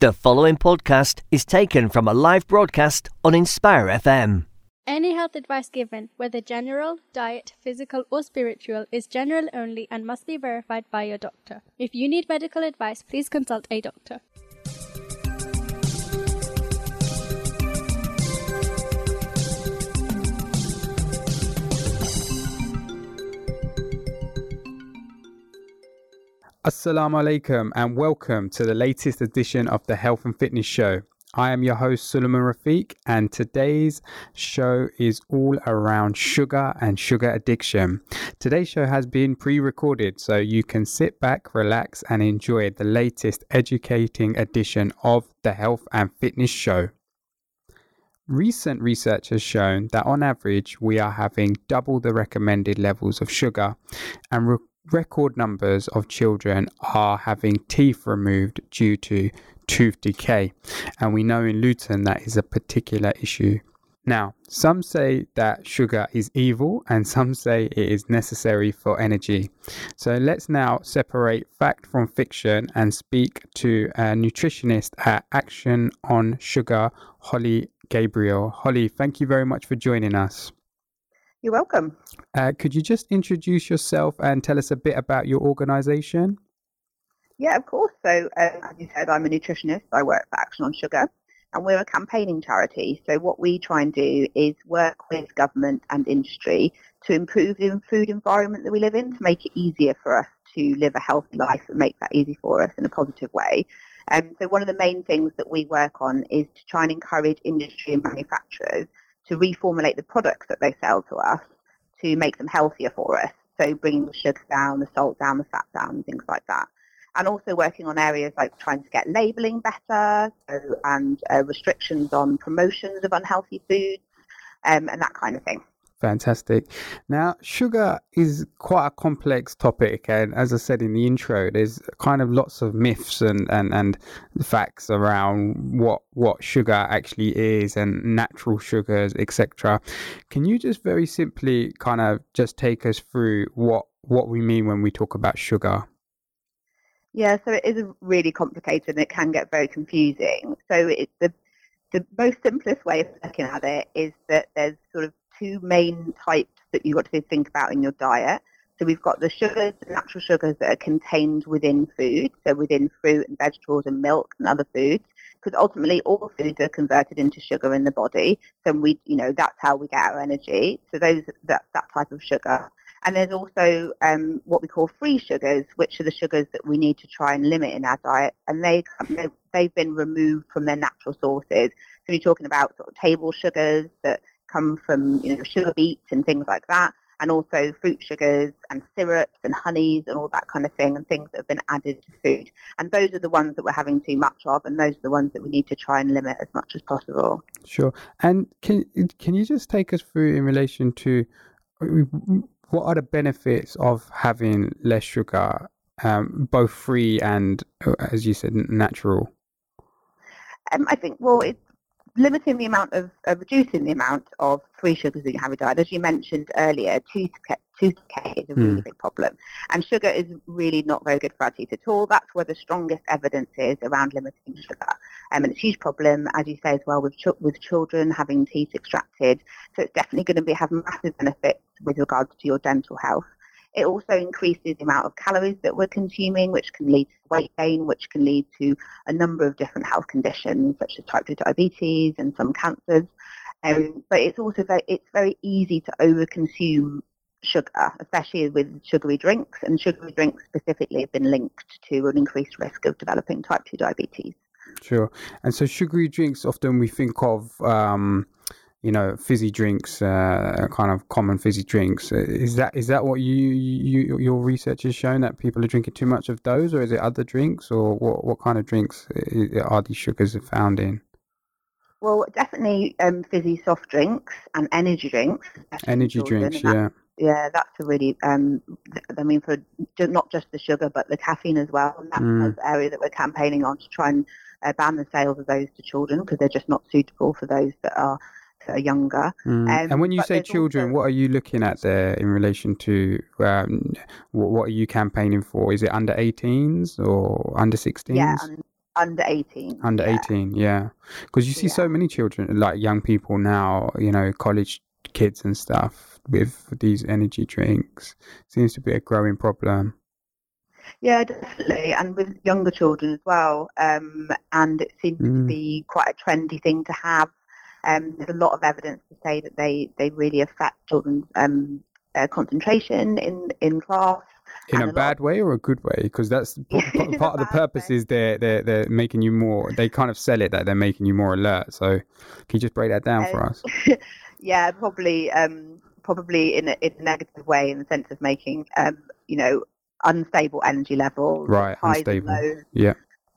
The following podcast is taken from a live broadcast on Inspire FM. Any health advice given, whether general, diet, physical, or spiritual, is general only and must be verified by your doctor. If you need medical advice, please consult a doctor. Assalamu alaikum and welcome to the latest edition of the Health and Fitness Show. I am your host Suleiman Rafiq, and today's show is all around sugar and sugar addiction. Today's show has been pre recorded, so you can sit back, relax, and enjoy the latest educating edition of the Health and Fitness Show. Recent research has shown that on average, we are having double the recommended levels of sugar, and re- record numbers of children are having teeth removed due to tooth decay. And we know in Luton that is a particular issue. Now, some say that sugar is evil and some say it is necessary for energy. So let's now separate fact from fiction and speak to a nutritionist at Action on Sugar, Holly Gabriel. Holly, thank you very much for joining us. You're welcome. Uh, could you just introduce yourself and tell us a bit about your organization? Yeah, of course. So, um, as you said, I'm a nutritionist. I work for Action on Sugar, and we're a campaigning charity. So, what we try and do is work with government and industry to improve the food environment that we live in, to make it easier for us to live a healthy life and make that easy for us in a positive way. Um, so, one of the main things that we work on is to try and encourage industry and manufacturers to reformulate the products that they sell to us to make them healthier for us. So bringing the sugar down, the salt down, the fat down, things like that. And also working on areas like trying to get labelling better so, and uh, restrictions on promotions of unhealthy foods um, and that kind of thing. Fantastic. Now, sugar is quite a complex topic, and as I said in the intro, there's kind of lots of myths and, and, and facts around what what sugar actually is and natural sugars, etc. Can you just very simply kind of just take us through what what we mean when we talk about sugar? Yeah, so it is really complicated and it can get very confusing. So it's the the most simplest way of looking at it is that there's sort of two main types that you've got to think about in your diet. So we've got the sugars, the natural sugars that are contained within food, so within fruit and vegetables and milk and other foods, because ultimately all foods are converted into sugar in the body. So we, you know, that's how we get our energy. So those, that, that type of sugar. And there's also um, what we call free sugars, which are the sugars that we need to try and limit in our diet, and they they've been removed from their natural sources. So you're talking about sort of table sugars that come from you know sugar beets and things like that, and also fruit sugars and syrups and honeys and all that kind of thing, and things that have been added to food. And those are the ones that we're having too much of, and those are the ones that we need to try and limit as much as possible. Sure. And can can you just take us through in relation to what are the benefits of having less sugar, um, both free and, as you said, natural? Um, I think well, it's limiting the amount of, uh, reducing the amount of free sugars that you have in your diet. As you mentioned earlier, tooth tooth decay is a really mm. big problem. And sugar is really not very good for our teeth at all. That's where the strongest evidence is around limiting sugar. Um, and it's a huge problem, as you say as well, with, ch- with children having teeth extracted. So it's definitely going to be, have massive benefits with regards to your dental health. It also increases the amount of calories that we're consuming, which can lead to weight gain, which can lead to a number of different health conditions, such as type 2 diabetes and some cancers. Um, but it's also very, it's very easy to overconsume sugar, especially with sugary drinks, and sugary drinks specifically have been linked to an increased risk of developing type 2 diabetes. Sure. And so sugary drinks, often we think of um, you know fizzy drinks, uh, kind of common fizzy drinks. Uh, is that is that what you, you your research has shown that people are drinking too much of those, or is it other drinks, or what what kind of drinks are these sugars found in? Well, definitely um, fizzy soft drinks and energy drinks. Energy drinks, yeah. Yeah, that's a really. Um, I mean, for not just the sugar, but the caffeine as well. And that's mm. the area that we're campaigning on to try and uh, ban the sales of those to children because they're just not suitable for those that are are younger. Mm. Um, and when you say children, also... what are you looking at there in relation to um, what, what, are you campaigning for? Is it under 18s or under 16s? Yeah, under 18. Under yeah. 18, yeah. Because you see Yeah. so many children, like young people now, you know, college kids and stuff with these energy drinks. Seems to be a growing problem. Yeah, definitely, and with younger children as well. Um, and it seems to Mm. be quite a trendy thing to have. Um, there's a lot of evidence to say that they, they really affect children's um, uh, concentration in, in class. In a a bad way or a good way? Because that's p- p- part of the purpose way. is they're, they're, they're making you more, they kind of sell it that they're making you more alert. So can you just break that down for Uh, us? yeah, probably um, probably in a, in a negative way in the sense of making um, you know unstable energy levels, Right, highs unstable. and lows, Yeah.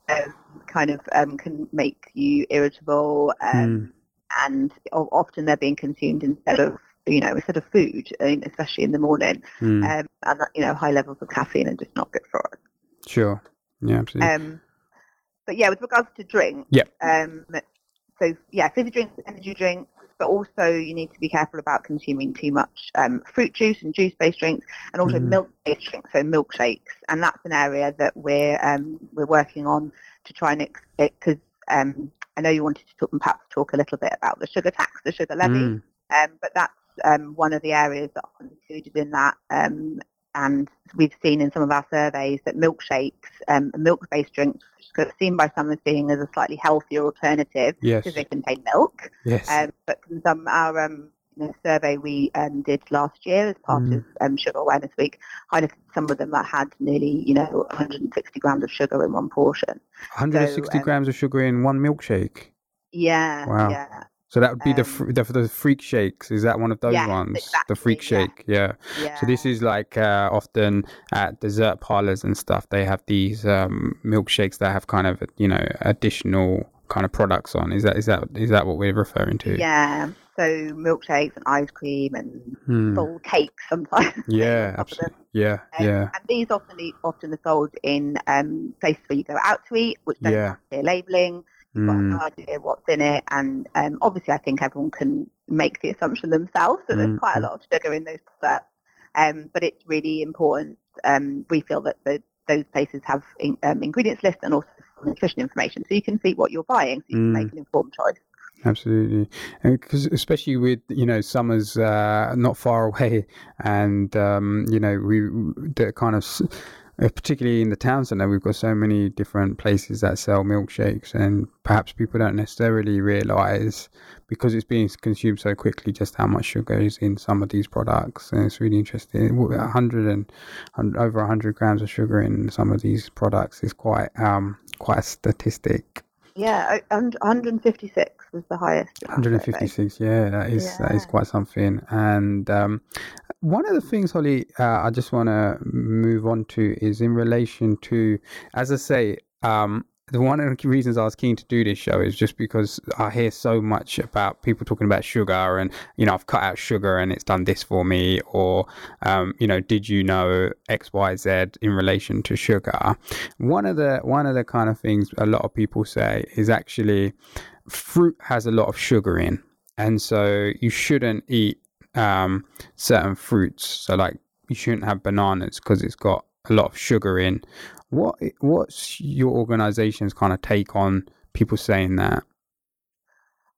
um, kind of um, can make you irritable, um, Mm. And often they're being consumed instead of you know instead of food, especially in the morning, Mm. um, and that, you know high levels of caffeine are just not good for us. Sure. Yeah, absolutely. Um, but yeah, with regards to drink, Yep. Um, so yeah, fizzy drinks, energy drinks, but also you need to be careful about consuming too much um, fruit juice and juice-based drinks, and also Mhm. milk-based drinks, so milkshakes, and that's an area that we're um, we're working on to try and because um, I know you wanted to talk, perhaps talk a little bit about the sugar tax, the sugar levy, Mm. um, but that's um, one of the areas that are included in that. Um, and we've seen in some of our surveys that milkshakes, um, milk-based drinks, are seen by some as being as a slightly healthier alternative Yes. because they contain milk. Yes. Um, but some our um, know, survey we um, did last year as part Mm. of um, Sugar Awareness Week, highlighted some of them that had nearly you know 160 grams of sugar in one portion. 160 um, grams of sugar in one milkshake. Yeah, Wow. yeah, So that would be the, um, fr- the the freak shakes. Is that one of those Yes, ones? The freak exactly, shake. Yeah. yeah. So this is like uh, often at dessert parlors and stuff. They have these um, milkshakes that have kind of you know additional kind of products on. Is that is that is that what we're referring to? Yeah. So milkshakes and ice cream and Hmm. full cakes sometimes. Yeah. on top of them. Absolutely. Yeah. Um, Yeah. And these often often are sold in um, places where you go out to eat, which don't Yeah. have clear labelling. You've got Mm. no idea what's in it, and um, obviously, I think everyone can make the assumption themselves that there's quite a Mhm. lot of sugar in those products. Um, but it's really important. Um, we feel that the, those places have in, um, ingredients lists and also nutrition information, so you can see what you're buying, so you can Mm. make an informed choice. Absolutely, because especially with you know summers uh, not far away, and um, you know we the kind of uh, particularly in the town centre we've got so many different places that sell milkshakes, and perhaps people don't necessarily realise because it's being consumed so quickly just how much sugar is in some of these products, and it's really interesting. hundred and over hundred grams of sugar in some of these products is quite um quite a statistic. Yeah, and 156 was the highest. in our survey. 156 yeah that is that is quite something and um, one of the things holly uh, i just want to move on to is in relation to as i say um, the one of the reasons I was keen to do this show is just because I hear so much about people talking about sugar and you know I've cut out sugar and it's done this for me or um, you know did you know X Y Z in relation to sugar. One of the one of the kind of things a lot of people say is actually fruit has a lot of sugar in, and so you shouldn't eat um, certain fruits. So like you shouldn't have bananas because it's got a lot of sugar in. What what's your organisation's kind of take on people saying that?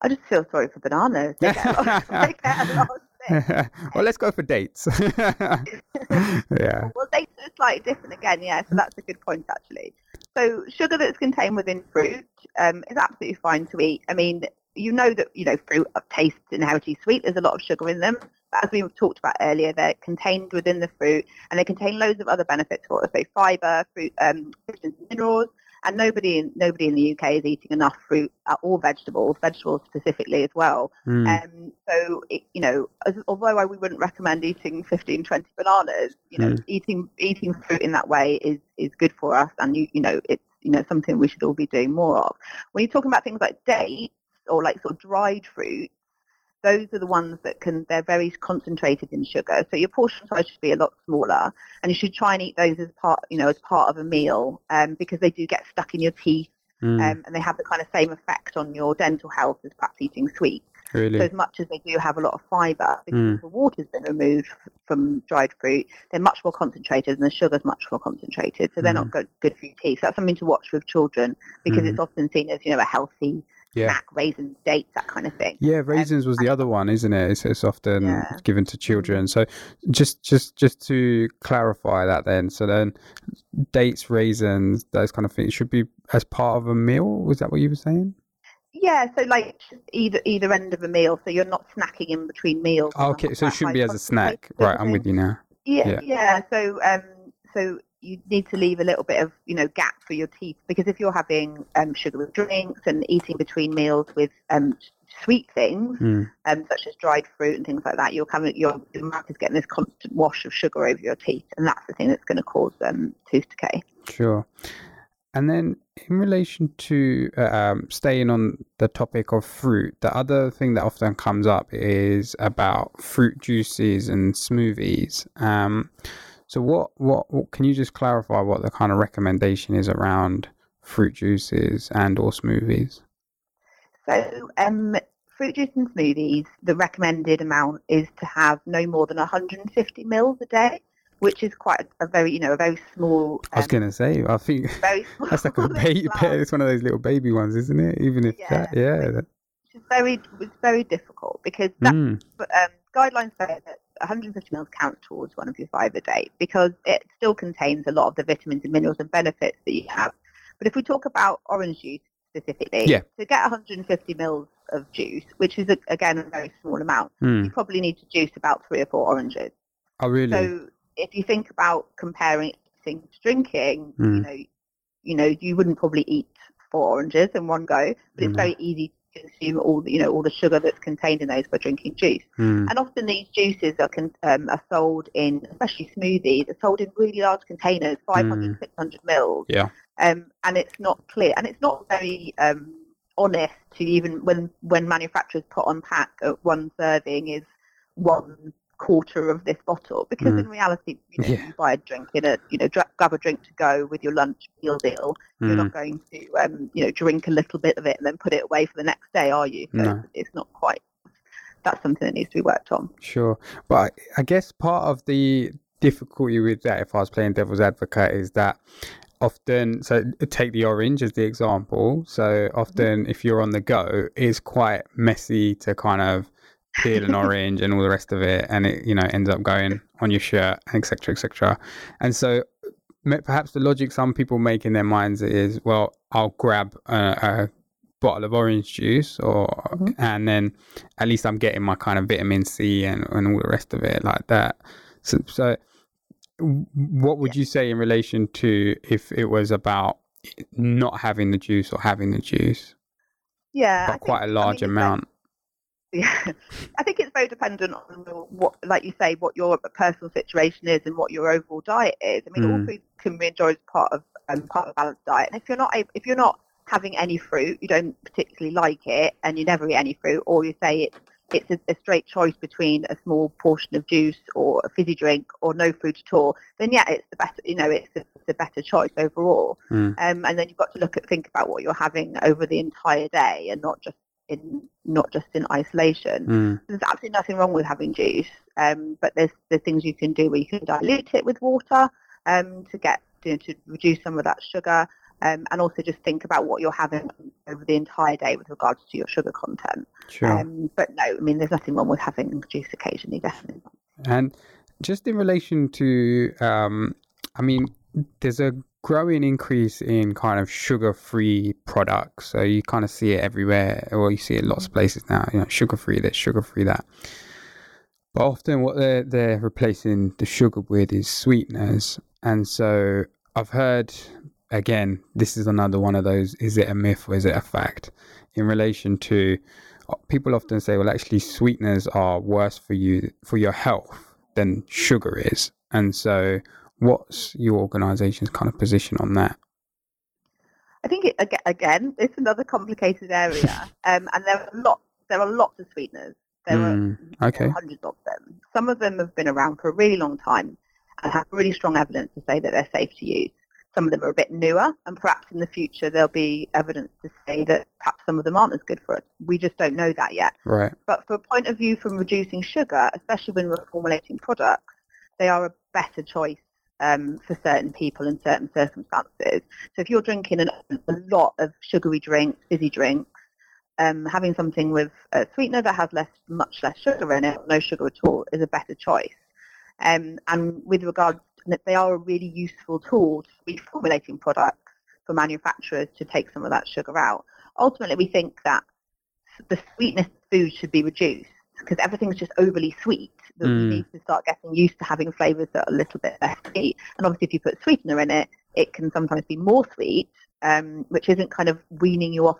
I just feel sorry for bananas. They get a lot, they get a lot sick. well, let's go for dates. yeah. Well, dates are slightly different again, yeah, so that's a good point actually. So sugar that's contained within fruit um, is absolutely fine to eat. I mean, you know that, you know, fruit tastes inherently sweet. There's a lot of sugar in them. As we talked about earlier, they're contained within the fruit and they contain loads of other benefits for us. So fibre, fruit, um, and minerals. And nobody in, nobody in the UK is eating enough fruit uh, or vegetables, vegetables specifically as well. Mm. Um, so, it, you know, as, although I, we wouldn't recommend eating 15, 20 bananas, you know, eating eating fruit in that way is, is good for us, and you you know, it's you know something we should all be doing more of. When you're talking about things like dates or like sort of dried fruit, those are the ones that can they're very concentrated in sugar. So your portion size should be a lot smaller, and you should try and eat those as part you know as part of a meal, um, because they do get stuck in your teeth Mm. um, and they have the kind of same effect on your dental health as perhaps eating sweets. Really? So as much as they do have a lot of fibre, because Mm. the water's been removed from dried fruit, they're much more concentrated and the sugar's much more concentrated. So they're Mm. not good, good for your teeth. So that's something to watch with children because Mm. it's often seen as, you know, a healthy Yeah. snack, raisins, dates, that kind of thing. Yeah, raisins was the other one, isn't it? It's, it's often Yeah. Given to children. So just just just to clarify that then, so then dates, raisins, those kind of things should be as part of a meal. Was that what you were saying? Yeah, so like either either end of a meal, so you're not snacking in between meals. Oh, okay, so it shouldn't be as a snack. Right, I'm with you now. Yeah, Yeah. yeah. So, um, so you need to leave a little bit of, you know, gap for your teeth because if you're having um, sugar with drinks and eating between meals with um, sweet things, Mm. um, such as dried fruit and things like that, you're coming, your, your mouth is getting this constant wash of sugar over your teeth, and that's the thing that's going to cause um, tooth decay. Sure. And then in relation to uh, um, staying on the topic of fruit, the other thing that often comes up is about fruit juices and smoothies. Um, so what, what, what can you just clarify what the kind of recommendation is around fruit juices and or smoothies? So, um, fruit juice and smoothies, the recommended amount is to have no more than 150 mils a day, which is quite a, a very, you know, a very small. I was um, gonna say, I think that's like a baby. It's one of those little baby ones, isn't it? Even if that, Yeah. yeah. That, Which is very, it's very difficult because that mm, um, guidelines say that 150 mils counts towards one of your five a day because it still contains a lot of the vitamins and minerals and benefits that you have. But if we talk about orange juice specifically, Yeah. to get 150 mils of juice, which is a, again a very small amount, mm. you probably need to juice about three or four oranges. Oh, really? So if you think about comparing things to drinking, you Mm. know, you know, you wouldn't probably eat four oranges in one go, but it's very easy consume all the, you know, all the sugar that's contained in those by drinking juice. Mm, And often these juices are, con- um, are sold in, especially smoothies, are sold in really large containers, 500, 600 mils. Yeah. Um, and it's not clear, and it's not very um, honest to even when when manufacturers put on pack uh, one serving is one quarter of this bottle, because Mm. in reality, you know, Yeah. you buy a drink in a, you know, dra- grab a drink to go with your lunch meal deal. You're mm. not going to, um, you know, drink a little bit of it and then put it away for the next day, are you? So No. it's, not quite. That's something that needs to be worked on. Sure, but I, I guess part of the difficulty with that, if I was playing devil's advocate, is that often. So take the orange as the example. So often, if you're on the go, it's quite messy to kind of peel an orange and all the rest of it, and it you know ends up going on your shirt, etc., etc. And so perhaps the logic some people make in their minds is, well, I'll grab a, a bottle of orange juice, or Mhm. and then at least I'm getting my kind of vitamin C and, and all the rest of it like that. So, so what would you say in relation to if it was about not having the juice or having the juice, Yeah, I but quite think- a I large mean, it's amount? Yeah, I think it's very dependent on what, like you say, what your personal situation is and what your overall diet is. I mean, all Mm. food can be enjoyed as part of um, part of a balanced diet. And if you're not if you're not having any fruit, you don't particularly like it, and you never eat any fruit, or you say it's it's a, a straight choice between a small portion of juice or a fizzy drink or no fruit at all, then yeah, it's the better. You know, it's the, the better choice overall. Mm. Um, and then you've got to look at think about what you're having over the entire day, and not just in not just in isolation. Mm. There's absolutely nothing wrong with having juice, um, but there's there's things you can do where you can dilute it with water um, to get you know, to reduce some of that sugar, um, and also just think about what you're having over the entire day with regards to your sugar content. Sure. Um, but no, I mean there's nothing wrong with having juice occasionally, definitely. And just in relation to, um, I mean, there's a growing increase in kind of sugar-free products. So you kind of see it everywhere, or you see it lots of mm-hmm. places now. You know, sugar-free this, sugar-free that. But often, what they're they're replacing the sugar with is sweeteners. And so I've heard again, this is another one of those: is it a myth or is it a fact? In relation to people often say, well, actually, sweeteners are worse for you for your health than sugar is. And so, what's your organisation's kind of position on that? I think it, again, it's another complicated area, um, and there are lots there are lots of sweeteners. There are Mm, There okay. hundreds of them. Some of them have been around for a really long time and have really strong evidence to say that they're safe to use. some of them are a bit newer, and perhaps in the future there'll be evidence to say that perhaps some of them aren't as good for us. We just don't know that yet. Right. But from a point of view from reducing sugar, especially when we're formulating products, they are a better choice um, for certain people in certain circumstances. So if you're drinking an, a lot of sugary drinks, fizzy drinks, um, having something with a sweetener that has less, much less sugar in it, no sugar at all, is a better choice. Um, and with regards, that they are a really useful tool to reformulating products for manufacturers to take some of that sugar out. Ultimately, we think that the sweetness of food should be reduced because everything's just overly sweet that Mm. we need to start getting used to having flavours that are a little bit less sweet. And obviously, if you put sweetener in it, it can sometimes be more sweet, um, which isn't kind of weaning you off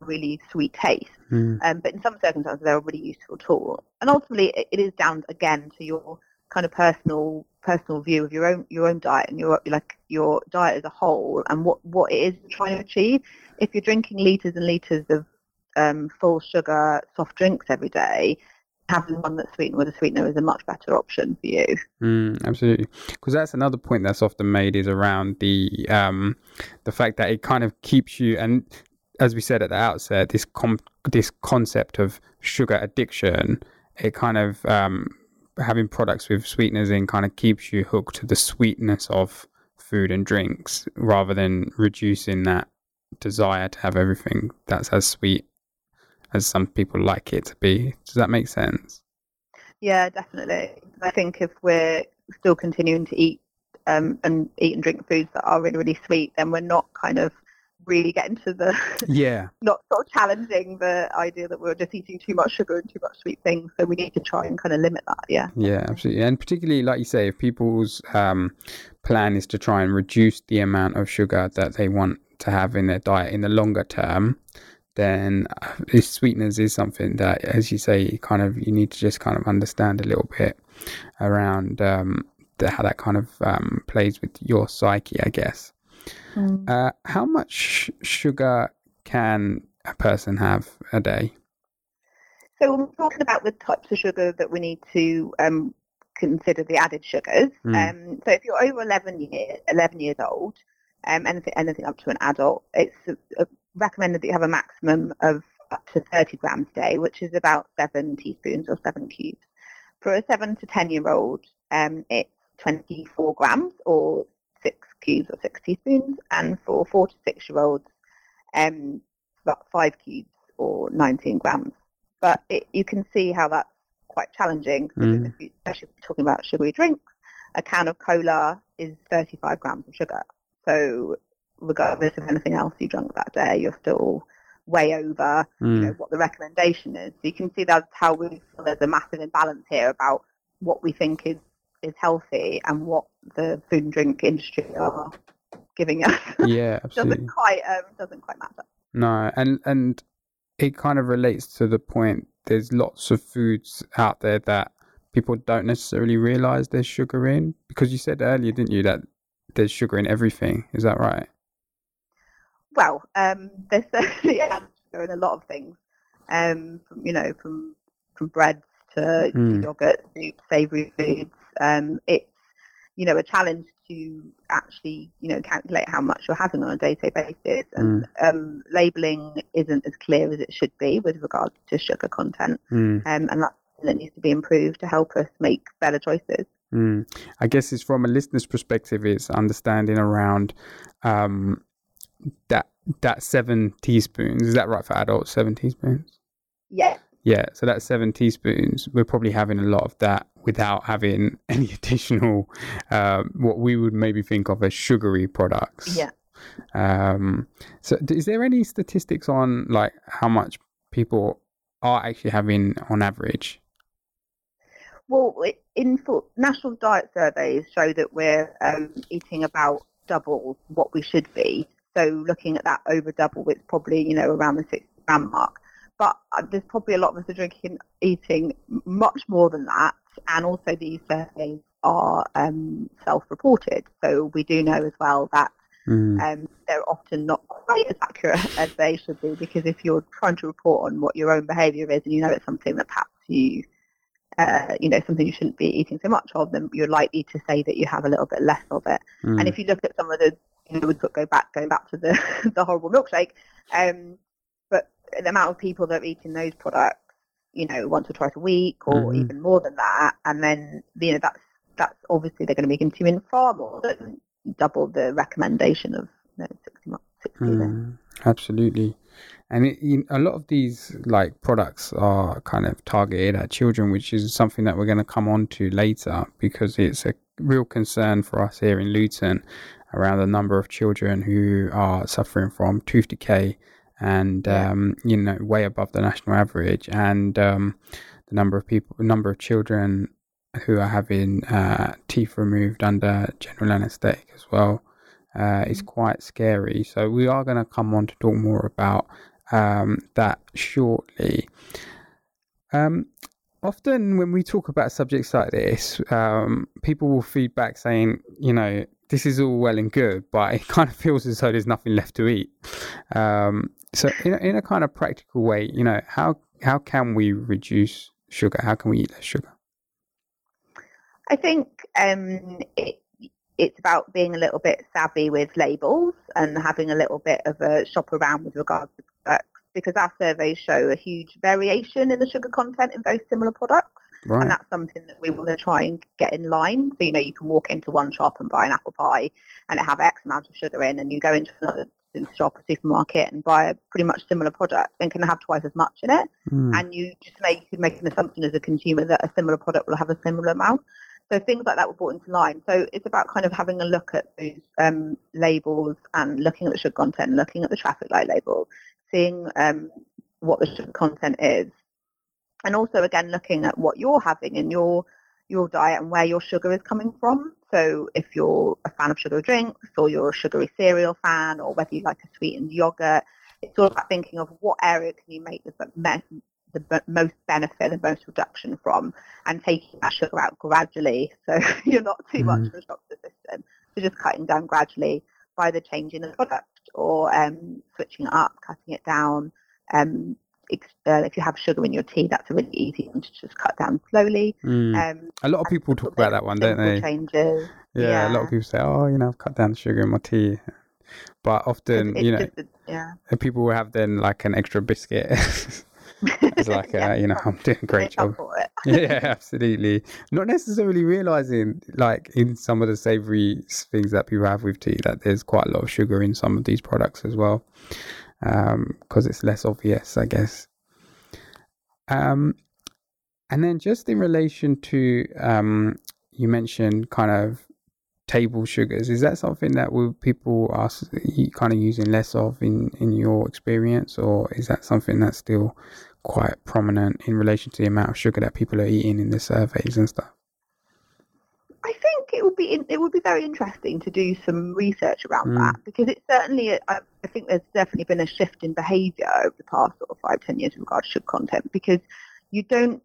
really sweet taste. Mm. Um, but in some circumstances, they're a really useful tool. And ultimately, it, it is down again to your kind of personal personal view of your own your own diet and your like your diet as a whole and what what it is you're trying to achieve. If you're drinking liters and liters of um, full sugar soft drinks every day, having one that's sweetened with a sweetener is a much better option for you. Mm, absolutely, because that's another point that's often made is around the um, the fact that it kind of keeps you, and as we said at the outset, this com- this concept of sugar addiction, it kind of um, having products with sweeteners in kind of keeps you hooked to the sweetness of food and drinks rather than reducing that desire to have everything that's as sweet as some people like it to be. Does that make sense? Yeah, definitely. I think if we're still continuing to eat um, and eat and drink foods that are really, really sweet, then we're not kind of really getting to the Yeah. not sort of challenging the idea that we're just eating too much sugar and too much sweet things. So we need to try and kind of limit that. Yeah. Yeah, absolutely. And particularly, like you say, if people's um, plan is to try and reduce the amount of sugar that they want to have in their diet in the longer term, then uh, this sweetness is something that, as you say, kind of you need to just kind of understand a little bit around um, the, how that kind of um, plays with your psyche, I guess. Uh, how much sugar can a person have a day? So when we're talking about the types of sugar that we need to um, consider the added sugars. Mm. Um, so if you're over 11 years, 11 years old, um, anything, anything up to an adult, it's uh, uh, recommended that you have a maximum of up to 30 grams a day, which is about seven teaspoons or seven cubes. For a seven to 10 year old, um, it's 24 grams or six cubes or six teaspoons, and for four to six year olds, um, about five cubes or 19 grams. But it, you can see how that's quite challenging, Mm. if you, especially if you're talking about sugary drinks. A can of cola is 35 grams of sugar. So regardless of anything else you drank that day, you're still way over you know, Mm. what the recommendation is. So you can see that's how we feel there's a massive imbalance here about what we think is, is healthy and what the food and drink industry are giving us. Yeah, absolutely. doesn't quite um, doesn't quite match up. No, and and it kind of relates to the point. There's lots of foods out there that people don't necessarily realize there's sugar in because you said earlier, didn't you, that there's sugar in everything. Is that right? Well, um, there's certainly added sugar in a lot of things. Um, from, you know, from from breads to Mm. yogurt, soup, savoury foods. Um, it's you know a challenge to actually you know calculate how much you're having on a day-to-day basis, and um, labelling isn't as clear as it should be with regards to sugar content, Mm, um, and that's something that needs to be improved to help us make better choices. mm. I guess it's from a listener's perspective, it's understanding around um, that that seven teaspoons. Is that right for adults? Seven teaspoons. Yeah, Yeah, so that's seven teaspoons. We're probably having a lot of that without having any additional, um, what we would maybe think of as sugary products. yeah. Um, so, is there any statistics on like how much people are actually having on average? Well, in for national diet surveys show that we're um, eating about double what we should be. So looking at that over double, it's probably you know around the 60 gram mark. But uh, there's probably a lot of us are drinking, eating much more than that, and also these surveys are um, self-reported. So we do know as well that Mm, um, they're often not quite as accurate as they should be because if you're trying to report on what your own behaviour is and you know it's something that perhaps you, uh, you know, something you shouldn't be eating so much of, then you're likely to say that you have a little bit less of it. mm, And if you look at some of the you know, would go back going back to the the horrible milkshake. Um, but the amount of people that are eating those products, you know, once or twice a week, or Mhm. even more than that, and then you know that's that's obviously they're going to be consuming far more than double the recommendation of you know, 60, mo- 60 then. Mm, absolutely. And it, you, a lot of these like products are kind of targeted at children, which is something that we're going to come on to later because it's a real concern for us here in Luton around the number of children who are suffering from tooth decay and um, you know way above the national average, and um, the number of people, number of children who are having uh, teeth removed under general anaesthetic as well uh, is quite scary. So we are going to come on to talk more about um, that shortly. Um, often when we talk about subjects like this, um, people will feedback saying, you know, this is all well and good, but it kind of feels as though there's nothing left to eat. Um, so in a, in a kind of practical way, you know, how how can we reduce sugar? How can we eat less sugar? I think um, it, it's about being a little bit savvy with labels and having a little bit of a shop around with regards to products because our surveys show a huge variation in the sugar content in very similar products. Right. And that's something that we want to try and get in line. So, you know, you can walk into one shop and buy an apple pie and it have X amount of sugar in, and you go into another shop or supermarket and buy a pretty much similar product and can have twice as much in it. Mm, And you just make, you make an assumption as a consumer that a similar product will have a similar amount. So things like that were brought into line. So it's about kind of having a look at those um, labels and looking at the sugar content, looking at the traffic light label, seeing um, what the sugar content is, and also again looking at what you're having in your your diet and where your sugar is coming from. So if you're a fan of sugary drinks or you're a sugary cereal fan or whether you like a sweetened yogurt, it's all about thinking of what area can you make the, the most benefit and most reduction from and taking that sugar out gradually so you're not too much Mhm. of a shock to the system. So just cutting down gradually by the change in the product or um, switching it up, cutting it down. Um, uh, if you have sugar in your tea, that's a really easy one to just cut down slowly. mm. Um, A lot of people talk about that one, don't they? Changes. Yeah, a lot of people say, "Oh, you know, I've cut down the sugar in my tea," but often, you know, just yeah. people will have then like an extra biscuit. it's like, Yeah. uh, you know, I'm doing a great job. yeah, absolutely. Not necessarily realizing, like in some of the savory things that people have with tea, that there's quite a lot of sugar in some of these products as well, because it's less obvious, I guess. Um, and then just in relation to, um, you mentioned kind of table sugars. Is that something that will people are kind of using less of in in your experience, or is that something that's still quite prominent in relation to the amount of sugar that people are eating in the surveys and stuff? I think it would be it would be very interesting to do some research around Mm. that because it's certainly I, I think there's definitely been a shift in behaviour over the past sort of five ten years in regards to sugar content because you don't.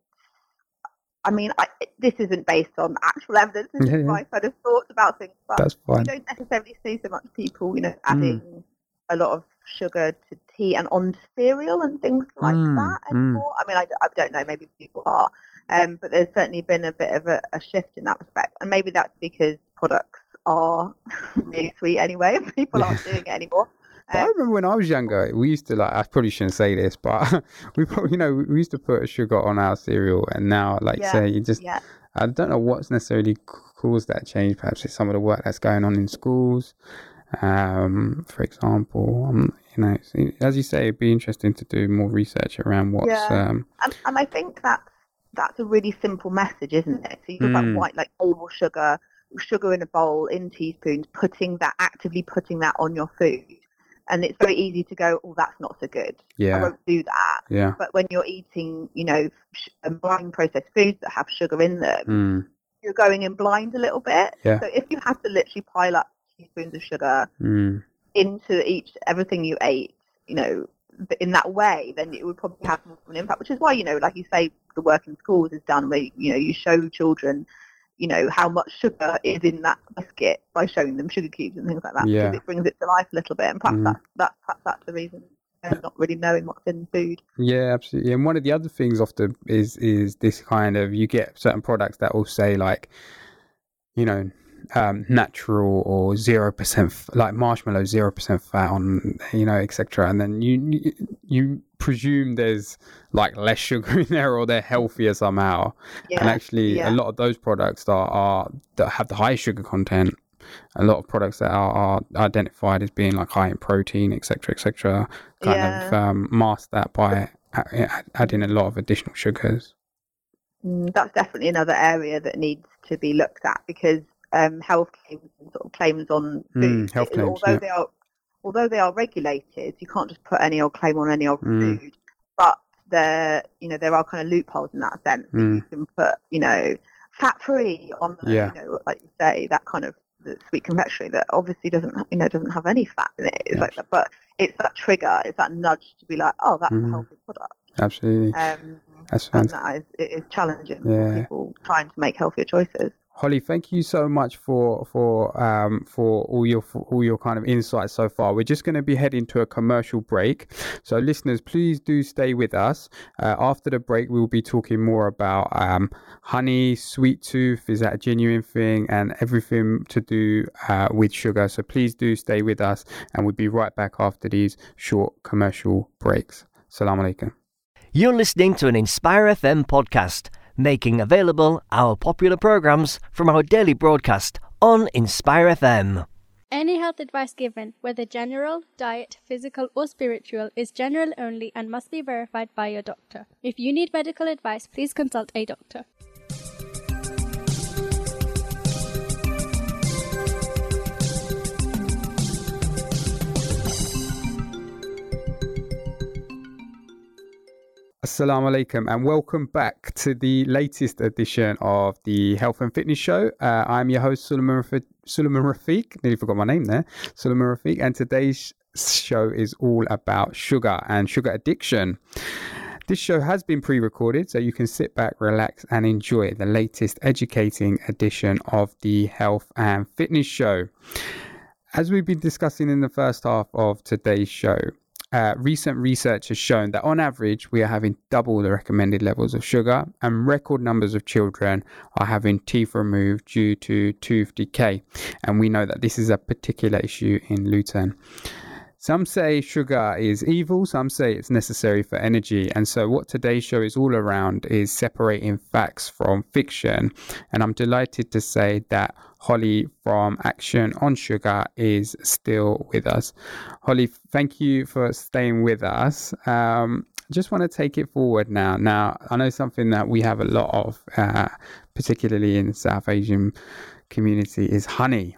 I mean, I, this isn't based on actual evidence. This Yeah, is my kind of thoughts about things, but That's you don't necessarily see so much people, you know, Mm. adding a lot of sugar to tea and on cereal and things like Mm, that mm. anymore. I mean, I, I don't know, maybe people are, um, but there's certainly been a bit of a, a shift in that respect, and maybe that's because products are really sweet anyway, people aren't doing it anymore. But I Um, remember when I was younger, we used to like. I probably shouldn't say this, but we probably, you know, we used to put sugar on our cereal, and now, like, Yeah, say, you just. yeah, I don't know what's necessarily caused that change. Perhaps it's some of the work that's going on in schools, um, for example. Um, you know, as you say, it'd be interesting to do more research around what's. Yeah. Um, and, and I think that's that's a really simple message, isn't it? So you talk Mm. about white, like table sugar, sugar in a bowl, in teaspoons, putting that actively putting that on your food, and it's very easy to go, oh, that's not so good. I yeah, won't do that. yeah. But when you're eating, you know, sh- and buying processed foods that have sugar in them, Mm, you're going in blind a little bit. Yeah. So if you had to literally pile up teaspoons of sugar mm, into each everything you ate, you know, in that way, then it would probably have more of an impact. Which is why, you know, like you say, the work in schools is done where you know you show children, you know, how much sugar is in that biscuit by showing them sugar cubes and things like that. Yeah. Because it brings it to life a little bit, and perhaps Mm. that's that's perhaps that's the reason. Not really knowing what's in food. Yeah, absolutely. And one of the other things often is is this kind of you get certain products that will say like, you know, um, natural or zero percent like marshmallow zero percent fat on you know etc. And then you you presume there's like less sugar in there or they're healthier somehow. Yeah, and actually, yeah. a lot of those products are, are that have the highest sugar content. A lot of products that are, are identified as being like high in protein, etc., etc., kind of um, mask that by adding a lot of additional sugars. Mm, that's definitely another area that needs to be looked at because um, health claims and sort of claims on Mm, food, health it- claims, although yeah. they are although they are regulated, you can't just put any old claim on any old Mm. food. But there, you know, there are kind of loopholes in that sense. Mm. You can put, you know, fat free on, the, Yeah. you know, like you say, that kind of the sweet confectionery that obviously doesn't, you know, doesn't have any fat in it. It's Yeah. like that, but it's that trigger, it's that nudge to be like, oh, that's Mm. a healthy product. Absolutely, Um, that's and fantastic. that is, it is challenging Yeah. for people trying to make healthier choices. Holly, thank you so much for for um, for all your for all your kind of insights so far. We're just going to be heading to a commercial break, so listeners, please do stay with us. Uh, after the break, we'll be talking more about um, honey, sweet tooth, is that a genuine thing, and everything to do uh, with sugar. So please do stay with us, and we'll be right back after these short commercial breaks. Salam alaikum. You're listening to an Inspire FM podcast, making available our popular programs from our daily broadcast on Inspire FM. Any health advice given, whether general, diet, physical, or spiritual, is general only and must be verified by your doctor. If you need medical advice, please consult a doctor. Assalamu alaikum and welcome back to the latest edition of the Health and Fitness Show. Uh, I'm your host, Suleiman, Rafi- Suleiman Rafiq. Nearly forgot my name there. Suleiman Rafiq. And today's show is all about sugar and sugar addiction. This show has been pre recorded, so you can sit back, relax, and enjoy the latest educating edition of the Health and Fitness Show. As we've been discussing in the first half of today's show, uh, recent research has shown that on average, we are having double the recommended levels of sugar, and record numbers of children are having teeth removed due to tooth decay. And we know that this is a particular issue in Luton. Some say sugar is evil, some say it's necessary for energy. And so, what today's show is all around is separating facts from fiction. And I'm delighted to say that Holly from Action on Sugar is still with us. Holly, thank you for staying with us. Um, just want to take it forward now. Now, I know something that we have a lot of, uh, particularly in the South Asian community, is honey.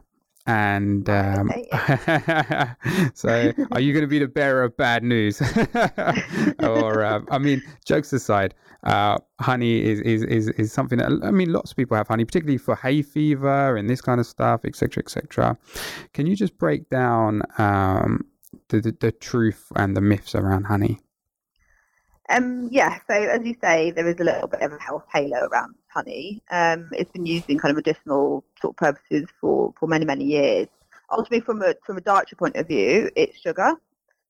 And um, so, are you going to be the bearer of bad news? or, um, I mean, jokes aside, uh, honey is, is, is, is something that, I mean, lots of people have honey, particularly for hay fever and this kind of stuff, etc., etc. Can you just break down um, the, the, the truth and the myths around honey? Um, yeah, so as you say, there is a little bit of a health halo around honey. Um, it's been used in kind of medicinal sort of purposes for, for many, many years. Ultimately, from a from a dietary point of view, it's sugar.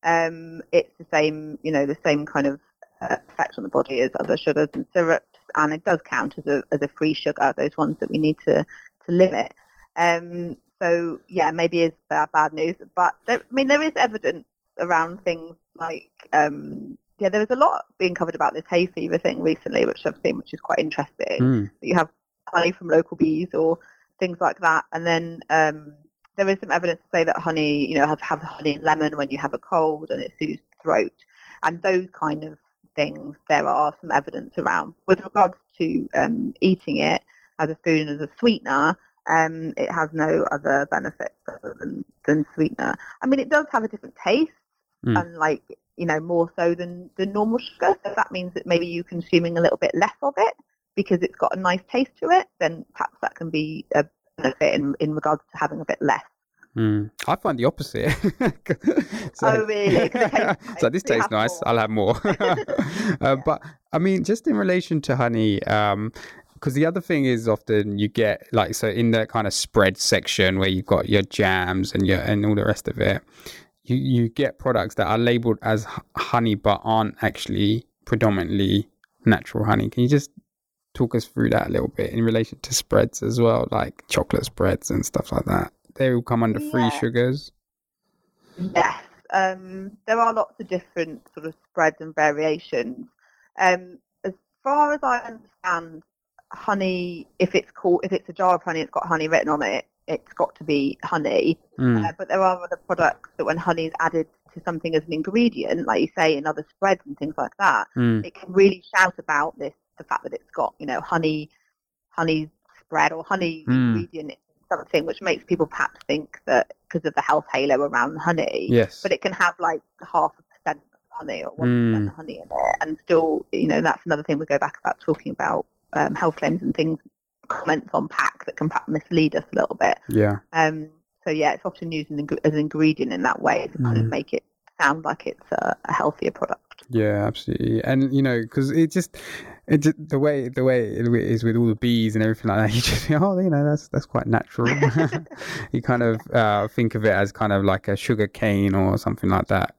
Um, it's the same, you know, the same kind of uh, effect on the body as other sugars and syrups, and it does count as a as a free sugar. Those ones that we need to to limit. Um, so yeah, maybe it's bad, bad news, but there, I mean, there is evidence around things like um, yeah, there was a lot being covered about this hay fever thing recently, which I've seen, which is quite interesting. Mm. You have honey from local bees or things like that, and then um, there is some evidence to say that honey, you know, have have honey and lemon when you have a cold and it soothes the throat, and those kind of things. There are some evidence around with regards to um, eating it as a food and as a sweetener. Um, it has no other benefits other than, than sweetener. I mean, it does have a different taste, Mm. and like you know, more so than than normal sugar. So that means that maybe you're consuming a little bit less of it because it's got a nice taste to it. Then perhaps that can be a benefit in in regards to having a bit less. Mm. I find the opposite. so, Oh, really? 'Cause it tastes so nice. this So you tastes nice. more. I'll have more. uh, But I mean, just in relation to honey, um, because the other thing is often you get like so in the kind of spread section where you've got your jams and your and all the rest of it, you you get products that are labeled as honey but aren't actually predominantly natural honey. Can you just talk us through that a little bit in relation to spreads as well, like chocolate spreads and stuff like that? They all come under free sugars. Yes, um, there are lots of different sort of spreads and variations. Um, as far as I understand, honey, if it's called, if it's a jar of honey, it's got honey written on it. It's got to be honey. Mm. Uh, but there are other products that when honey is added to something as an ingredient, like you say in other spreads and things like that, Mm. it can really shout about this the fact that it's got you know honey honey spread or honey Mm. ingredient in something which makes people perhaps think that because of the health halo around honey Yes. but it can have like half a percent honey or one Mm. honey in it and still you know that's another thing we go back about talking about um, health claims and things comments on pack that can perhaps mislead us a little bit yeah. um, so yeah it's often used as an ingredient in that way to kind of Mm. make it sound like it's a, a healthier product Yeah, absolutely. And you know, because it just, it just the way the way it is with all the bees and everything like that, you just think, oh, you know, that's that's quite natural. you kind of uh, think of it as kind of like a sugar cane or something like that.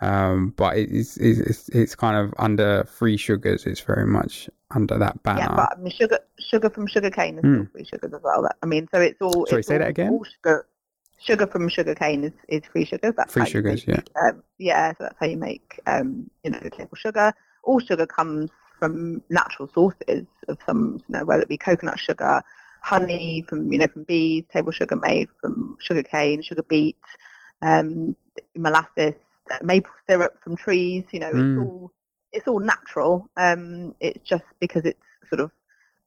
Um, but it is it's, it's it's kind of under free sugars. It's very much under that banner. Yeah, but I mean, sugar sugar from sugar cane is Mm. free sugars as well. That, I mean, so it's all. Sorry, it's say that again? All sugar, sugar from sugar cane is, is free sugars. That's Free sugars, make, Um, yeah, so that's how you make, um, you know, table sugar. All sugar comes from natural sources of some, you know, whether it be coconut sugar, honey from, you know, from bees, table sugar made from sugar cane, sugar beet, um, molasses, uh, maple syrup from trees. You know, Mm. it's all it's all natural. Um, it's just because it's sort of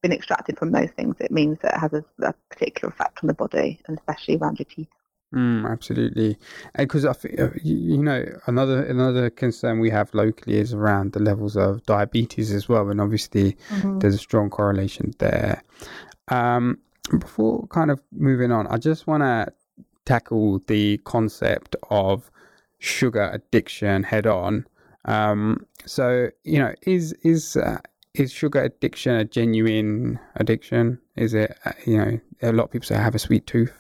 been extracted from those things, it means that it has a, a particular effect on the body, and especially around your teeth. Mm, absolutely, because I think uh, you, you know another another concern we have locally is around the levels of diabetes as well, and obviously there's a strong correlation there. Um, before kind of moving on, I just want to tackle the concept of sugar addiction head on. Um, so you know, is is uh, is sugar addiction a genuine addiction? Is it uh, you know a lot of people say I have a sweet tooth.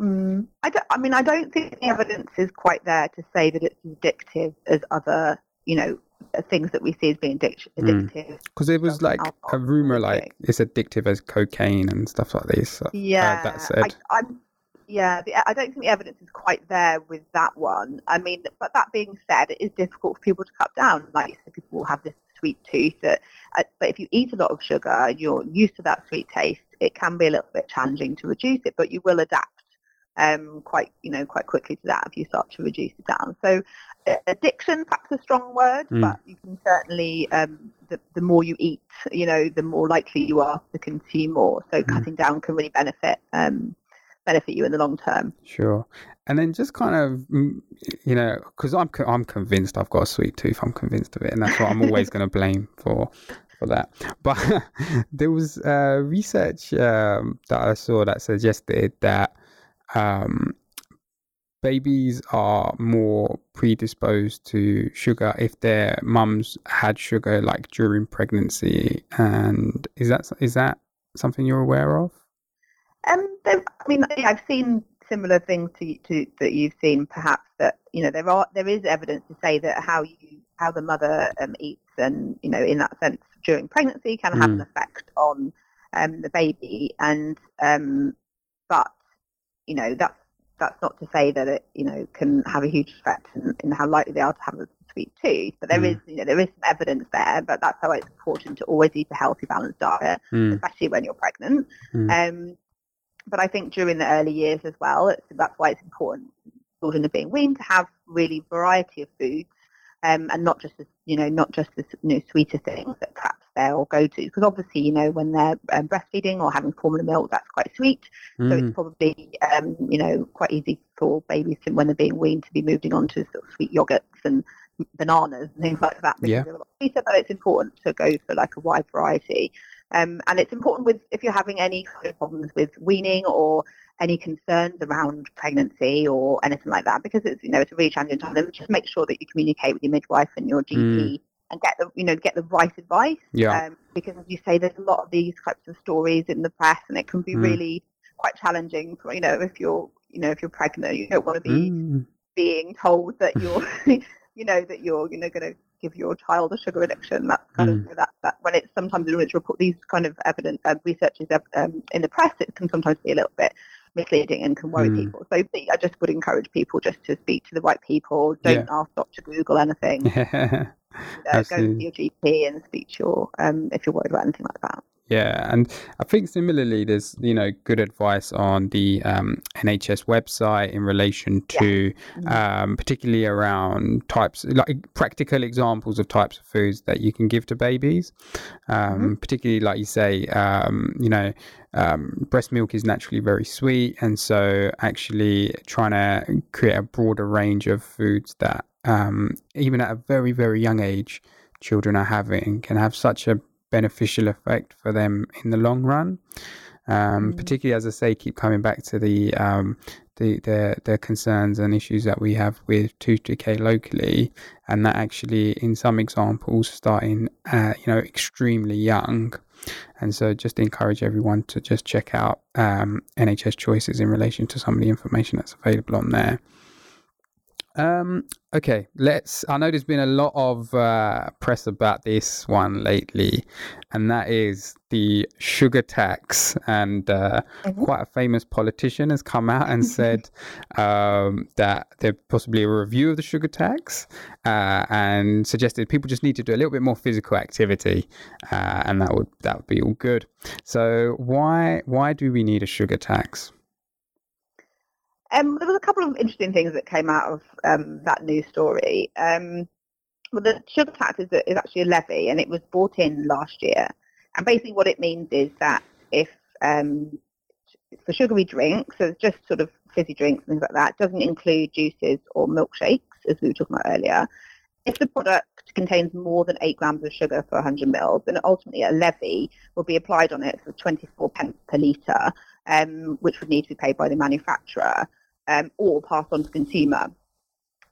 Mm. I, don't, I mean, I don't think the evidence is quite there to say that it's addictive as other, you know, uh, things that we see as being addic- Mm. addictive. Because it was like a rumor, like it's addictive as cocaine and stuff like this. Yeah, that said. I, I'm. Yeah, the, I don't think the evidence is quite there with that one. I mean, but that being said, it is difficult for people to cut down. Like you said, people will have this sweet tooth. That, uh, but if you eat a lot of sugar and you're used to that sweet taste, it can be a little bit challenging to reduce it. But you will adapt um, quite, you know, quite quickly to that if you start to reduce it down. So, uh, addiction, perhaps a strong word, Mm. but you can certainly, um, the, the more you eat, you know, the more likely you are to consume more. So, Mm. cutting down can really benefit. Um, benefit you in the long term. Sure. And then just kind of, mm, you know, because I'm I'm convinced I've got a sweet tooth. I'm convinced of it, and that's what I'm always going to blame for for that. But there was uh, research um, that I saw that suggested that um, babies are more predisposed to sugar if their mums had sugar like during pregnancy. And is that is that something you're aware of? I mean, I've seen similar things to, to that you've seen. Perhaps that you know there are there is evidence to say that how you how the mother um, eats and you know in that sense during pregnancy can have an effect on um, the baby. And um, but you know that's that's not to say that it you know can have a huge effect in, in how likely they are to have a sweet tooth. But there is Mm. you know there is some evidence there. But that's why it's important to always eat a healthy, balanced diet, Mm, especially when you're pregnant. Mm. Um, but I think during the early years as well, it's, that's why it's important children are being weaned to have really variety of foods, um, and not just the, you know not just the you know, sweeter things that perhaps they'll go to. Because obviously, you know, when they're um, breastfeeding or having formula milk, that's quite sweet. So mm, it's probably um, you know quite easy for babies to, when they're being weaned to be moving on to sort of sweet yogurts and bananas and things like that because Yeah. they're a lot sweeter. But it's important to go for like a wide variety. Um, and it's important with if you're having any kind of problems with weaning or any concerns around pregnancy or anything like that, because it's you know it's a really challenging time. Then just make sure that you communicate with your midwife and your GP and get the you know get the right advice. Yeah. Um, because as you say, there's a lot of these types of stories in the press, and it can be Mm. really quite challenging. For, you know, if you're you know if you're pregnant, you don't want to be mm. being told that you're you know that you're you know going to give your child a sugar addiction. That's kind Mm. of that, that when it's sometimes when it's report these kind of evidence uh, research is um, in the press, it can sometimes be a little bit misleading and can worry Mm. people. So I just would encourage people just to speak to the right people. Don't ask Dr. Google anything. yeah. Uh, go to your GP and speak to your um, if you're worried about anything like that. Yeah, and I think similarly, there's you know good advice on the um, NHS website in relation to, um, particularly around types like practical examples of types of foods that you can give to babies. Um, Particularly, like you say, um, you know, um, breast milk is naturally very sweet, and so actually trying to create a broader range of foods that, um, even at a very very young age, children are having can have such a beneficial effect for them in the long run. Um, Mm. Particularly, as I say, keep coming back to the um, the, the the concerns and issues that we have with tooth decay locally, and that actually, in some examples, starting uh, you know extremely young. And so, just encourage everyone to just check out um, NHS choices in relation to some of the information that's available on there. Um, okay, let's. I know there's been a lot of uh, press about this one lately, and that is the sugar tax. And uh, Mhm. quite a famous politician has come out and said um, that there's possibly a review of the sugar tax, uh, and suggested people just need to do a little bit more physical activity, uh, and that would that would be all good. So why why do we need a sugar tax? Um, there was a couple of interesting things that came out of um, that news story. Um, well, the sugar tax is, is actually a levy, and it was brought in last year. And basically, what it means is that if um, for sugary drinks, so just sort of fizzy drinks things like that, doesn't include juices or milkshakes, as we were talking about earlier. If the product contains more than eight grams of sugar for 100 mils, then ultimately a levy will be applied on it for 24 pence per litre, um, which would need to be paid by the manufacturer um, or passed on to consumer.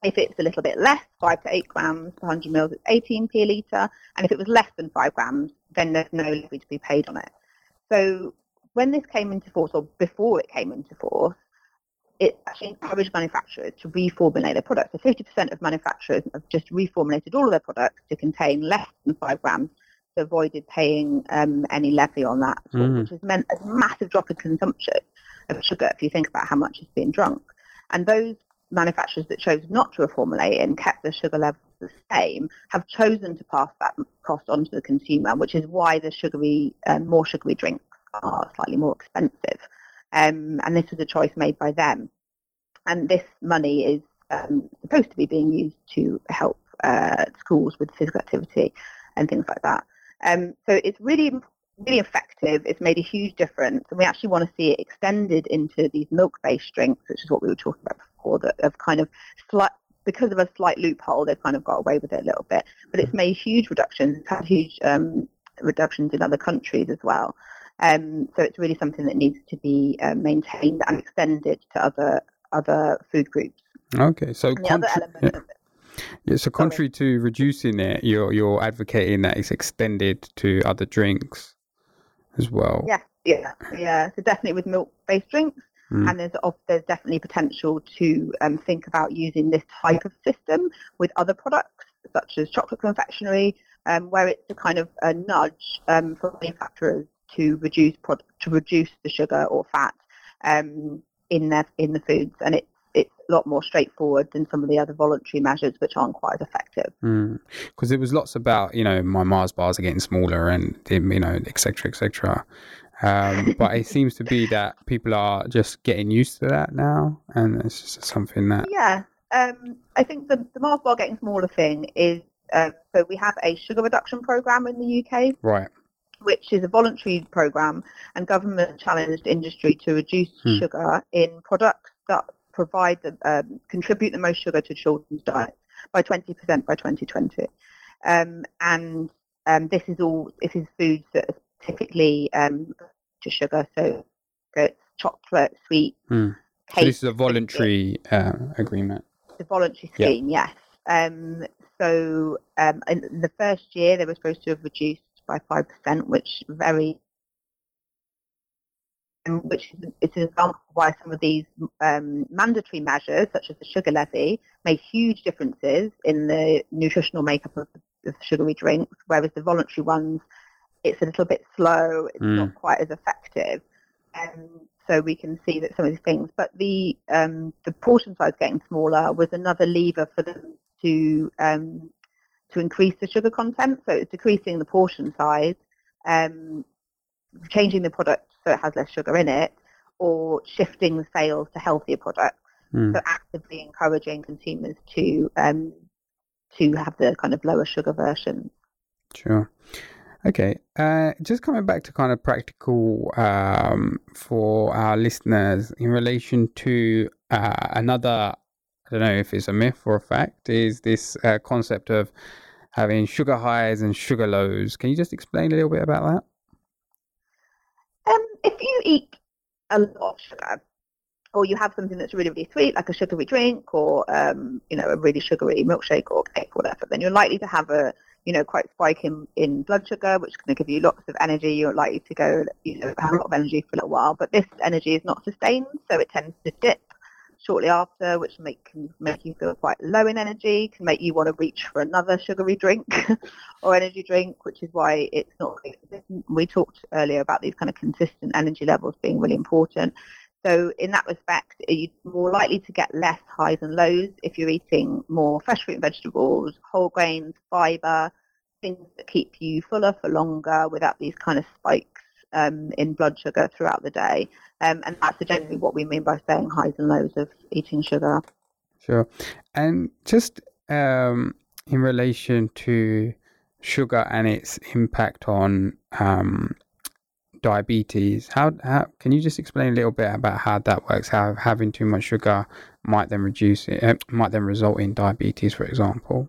If it's a little bit less, 5 to 8 grams per 100 mils, it's 18p a litre. And if it was less than 5 grams, then there's no levy to be paid on it. So when this came into force, or before it came into force, it actually encouraged manufacturers to reformulate their products. So 50% of manufacturers have just reformulated all of their products to contain less than 5 grams so avoided paying um, any levy on that, Mm. which has meant a massive drop in consumption of sugar if you think about how much is being drunk. And those manufacturers that chose not to reformulate and kept the sugar levels the same have chosen to pass that cost on to the consumer, which is why the sugary, um, more sugary drinks are slightly more expensive. Um, and this was a choice made by them. And this money is um, supposed to be being used to help uh, schools with physical activity and things like that. Um, so it's really, really effective. It's made a huge difference, and we actually want to see it extended into these milk-based drinks, which is what we were talking about before. That have kind of slight, because of a slight loophole, they've kind of got away with it a little bit. But it's made huge reductions. It's had huge um, reductions in other countries as well. Um, so it's really something that needs to be uh, maintained and extended to other other food groups. Okay, so And the other contra- it Yeah, so contrary to reducing it, you're you're advocating that it's extended to other drinks as well. Yeah, yeah, yeah. So definitely with milk-based drinks, Mm. and there's there's definitely potential to um, think about using this type of system with other products such as chocolate confectionery, um, where it's a kind of a nudge um, for manufacturers to reduce prod- to reduce the sugar or fat um, in their in the foods, and it's it's a lot more straightforward than some of the other voluntary measures which aren't quite as effective. Because there was lots about you know my Mars bars are getting smaller and you know etc etc. Um, but it seems to be that people are just getting used to that now, and it's just something that Yeah, um, I think the, the Mars bar getting smaller thing is, uh, so we have a sugar reduction program in the UK, right. which is a voluntary program, and government challenged industry to reduce Hmm. sugar in products that provide the, um, contribute the most sugar to children's diets by 20% by 2020. Um, and um, this is all, this is foods that are typically um, to sugar, so it's chocolate, sweet. So cake, this is a voluntary uh, agreement. the voluntary Yeah. scheme, yes. Um, so um, in the first year they were supposed to have reduced by five percent, which very um, which is an example of why some of these um, mandatory measures, such as the sugar levy, make huge differences in the nutritional makeup of, of sugary drinks, whereas the voluntary ones, it's a little bit slow, it's Mm. not quite as effective. Um, so we can see that some of these things, but the um, the portion size getting smaller was another lever for them to um, to increase the sugar content. So it's decreasing the portion size, um, changing the product so it has less sugar in it, or shifting the sales to healthier products. Mm. So actively encouraging consumers to um, to have the kind of lower sugar version. Sure. Okay. Uh, just coming back to kind of practical um, for our listeners in relation to uh, another, I don't know if it's a myth or a fact, is this uh, concept of having sugar highs and sugar lows. Can you just explain a little bit about that? Um, if you eat a lot of sugar, or you have something that's really, really sweet, like a sugary drink, or um, you know, a really sugary milkshake or cake, or whatever, then you're likely to have a, you know, quite spike in, in blood sugar, which is going to give you lots of energy. You're likely to go, you know, have a lot of energy for a little while, but this energy is not sustained, so it tends to dip shortly after, which make can make you feel quite low in energy, can make you want to reach for another sugary drink or energy drink, which is why it's not. Consistent. We talked earlier about these kind of consistent energy levels being really important. So in that respect, you're more likely to get less highs and lows if you're eating more fresh fruit and vegetables, whole grains, fibre, things that keep you fuller for longer without these kind of spikes um, in blood sugar throughout the day. Um, and that's generally what we mean by saying highs and lows of eating sugar. Sure. And just um, in relation to sugar and its impact on um, diabetes, how, how can you just explain a little bit about how that works? How having too much sugar might then reduce it, uh, might then result in diabetes, for example.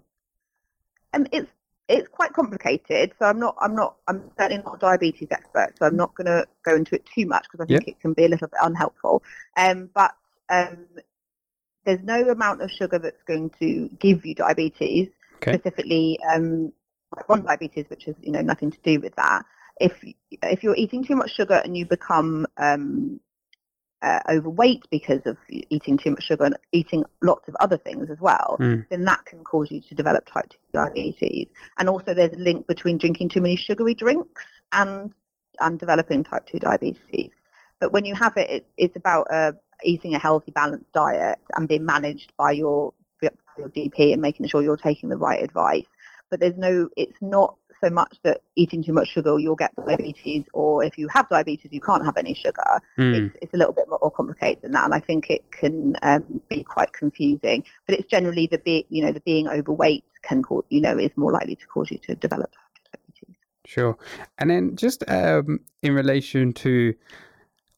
Um, it's it's quite complicated. So I'm not I'm not I'm certainly not a diabetes expert. So I'm not going to go into it too much because I think it can be a little bit unhelpful. Um, but um, there's no amount of sugar that's going to give you diabetes. Okay. Specifically, um, type one diabetes, which is you know nothing to do with that. If if you're eating too much sugar and you become um, uh, overweight because of eating too much sugar and eating lots of other things as well, Mm. then that can cause you to develop type 2 diabetes. And also there's a link between drinking too many sugary drinks and, and developing type 2 diabetes. But when you have it, it it's about uh, eating a healthy, balanced diet and being managed by your, by your GP and making sure you're taking the right advice. But there's no, it's not so much that eating too much sugar you'll get diabetes or if you have diabetes you can't have any sugar Mm. it's, it's a little bit more complicated than that, and I think it can um, be quite confusing. But it's generally the be, you know, the being overweight can cause, you know, is more likely to cause you to develop diabetes. Sure. And then just um, in relation to,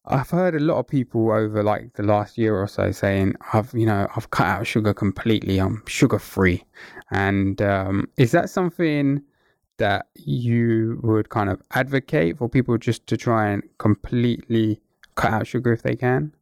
I've heard a lot of people over like the last year or so saying, I've, you know, I've cut out sugar completely. I'm sugar free. And um, is that something that you would kind of advocate for people just to try and completely cut out sugar if they can?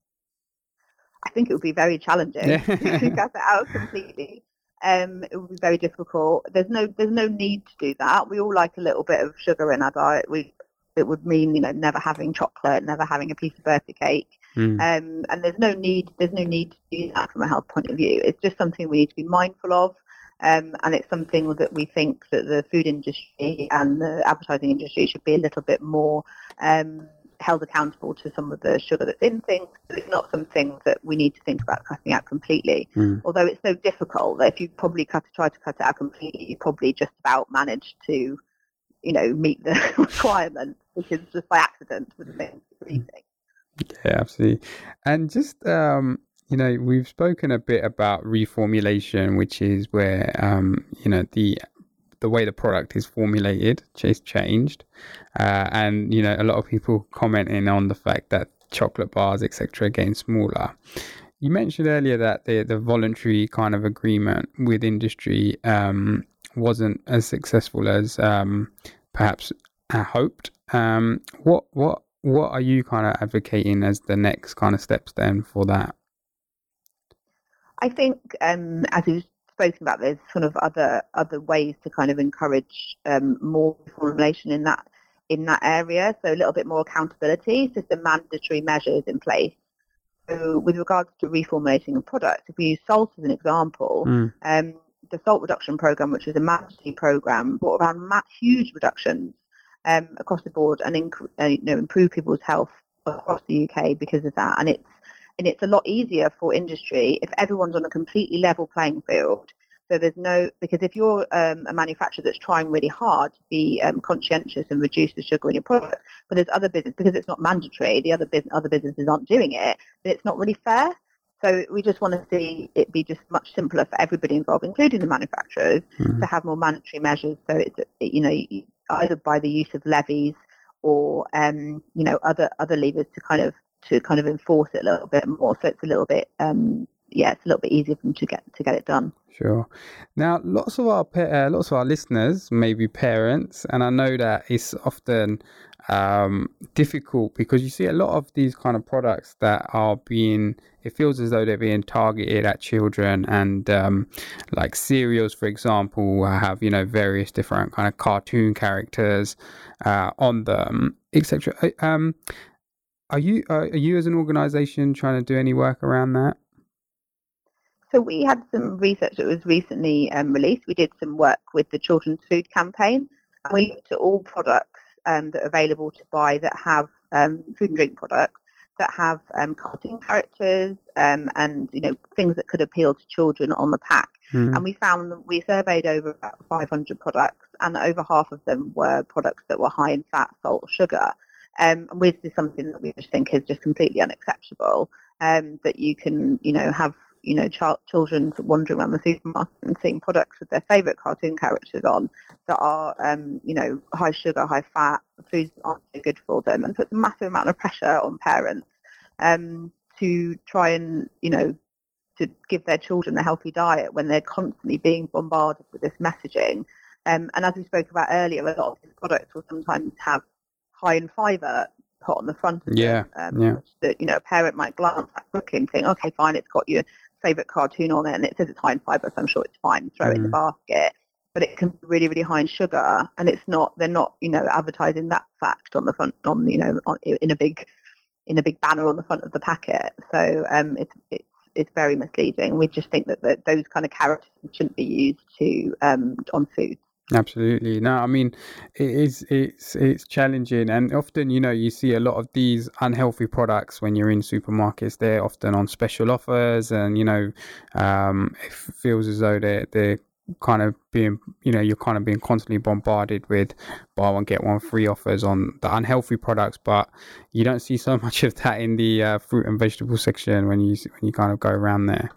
I think it would be very challenging to cut it out completely. Um, it would be very difficult. There's no there's no need to do that. We all like a little bit of sugar in our diet. We it would mean you know never having chocolate, never having a piece of birthday cake. Mm. Um, and there's no need there's no need to do that from a health point of view. It's just something we need to be mindful of. Um, and it's something that we think that the food industry and the advertising industry should be a little bit more um, held accountable to some of the sugar that's in things. But it's not something that we need to think about cutting out completely. Mm. Although it's so difficult that if you probably cut, try to cut it out completely, you probably just about manage to, you know, meet the requirements because just by accident with the you're eating. Yeah, absolutely. And just um, you know, we've spoken a bit about reformulation, which is where um, you know, the the way the product is formulated is changed. Uh, and you know, a lot of people commenting on the fact that chocolate bars, etc., are getting smaller. You mentioned earlier that the the voluntary kind of agreement with industry um, wasn't as successful as um, perhaps I hoped. Um, what what what are you kind of advocating as the next kind of steps then for that? I think, um, as we've spoken about, there's sort of other other ways to kind of encourage um, more formulation in that in that area, so a little bit more accountability, so some mandatory measures in place. So with regards to reformulating a product, if we use salt as an example, Mm. um, the salt reduction program, which is a mandatory program, brought around huge reductions um, across the board and inc- uh, you know, improve people's health across the UK because of that. And it's and it's a lot easier for industry if everyone's on a completely level playing field. So there's no because if you're um, a manufacturer that's trying really hard to be um, conscientious and reduce the sugar in your product, but there's other business because it's not mandatory. The other business other businesses aren't doing it. Then it's not really fair. So we just want to see it be just much simpler for everybody involved, including the manufacturers, Mm. to have more mandatory measures. So it's you know either by the use of levies or um, you know other other levers to kind of to kind of enforce it a little bit more. So it's a little bit um, yeah, it's a little bit easier for them to get to get it done. Sure. Now, lots of our uh, lots of our listeners may be parents, and I know that it's often um, difficult because you see a lot of these kind of products that are being. It feels as though they're being targeted at children, and um, like cereals, for example, have you know various different kind of cartoon characters uh, on them, etc. Um, are you uh, are you as an organisation trying to do any work around that? So we had some research that was recently um, released. We did some work with the Children's Food Campaign, and we looked at all products um, that are available to buy that have um, food and drink products that have um, cartoon characters um, and you know things that could appeal to children on the pack. Mm. And we found that we surveyed over about 500 products, and over half of them were products that were high in fat, salt, sugar. Um, this is something that we just think is just completely unacceptable. Um, that you can, you know, have you know, child, children wandering around the supermarket and seeing products with their favourite cartoon characters on that are, um, you know, high sugar, high fat, foods aren't so good for them, and puts a massive amount of pressure on parents um, to try and, you know, to give their children a healthy diet when they're constantly being bombarded with this messaging. Um, and as we spoke about earlier, a lot of these products will sometimes have high in fibre put on the front of Yeah, them. Um, yeah. That, you know, a parent might glance at and think, okay, fine, it's got your favourite cartoon on it and it says it's high in fibre, so I'm sure it's fine, throw it in the Mm. basket. But it can be really, really high in sugar and it's not, they're not, you know, advertising that fact on the front, on, you know, on, in a big, in a big banner on the front of the packet. So um, it's, it's, it's very misleading. We just think that, that those kind of characters shouldn't be used to um, on food. Absolutely. No, I mean it is it's it's challenging and often you know you see a lot of these unhealthy products when you're in supermarkets they're often on special offers and you know um it feels as though they're they're kind of being you know you're kind of being constantly bombarded with buy one get one free offers on the unhealthy products but you don't see so much of that in the uh, fruit and vegetable section when you when you kind of go around there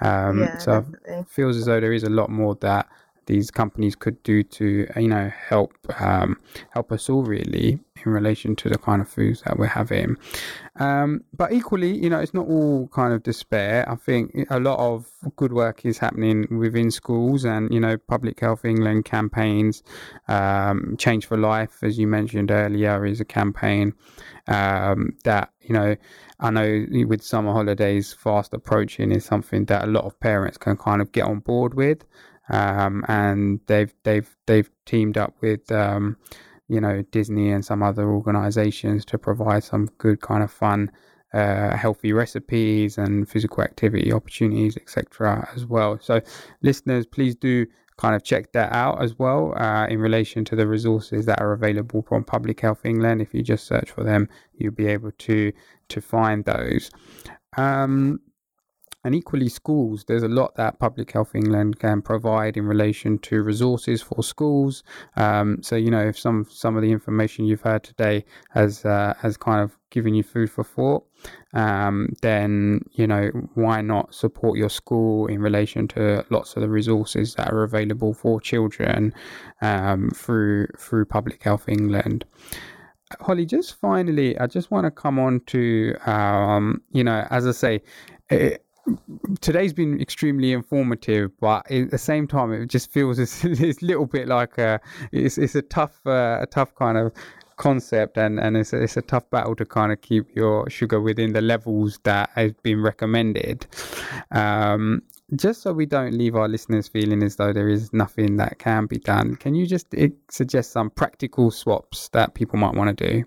um yeah, so definitely. feels as though there is a lot more that these companies could do to you know help um, help us all really in relation to the kind of foods that we're having. Um, but equally you know it's not all kind of despair. I think a lot of good work is happening within schools and you know public health england campaigns um, change for life as you mentioned earlier is a campaign um, that you know I know with summer holidays fast approaching is something that a lot of parents can kind of get on board with, um, and they've they've they've teamed up with um, you know Disney and some other organisations to provide some good kind of fun. Uh, healthy recipes and physical activity opportunities, etc., as well. So, listeners, please do kind of check that out as well uh, in relation to the resources that are available from Public Health England. If you just search for them, you'll be able to to find those. Um, and equally, schools, there's a lot that Public Health England can provide in relation to resources for schools. Um, so, you know, if some some of the information you've heard today has uh, has kind of given you food for thought, um, then you know why not support your school in relation to lots of the resources that are available for children um, through through Public Health England. Holly, just finally, I just want to come on to, um, you know, as I say, it, today's been extremely informative, but at the same time, it just feels it's, a little bit like a, it's, it's a tough, uh, a tough kind of concept and, and it's, a, it's a tough battle to kind of keep your sugar within the levels that has been recommended. Um, just so we don't leave our listeners feeling as though there is nothing that can be done, can you just eh, suggest some practical swaps that people might want to do?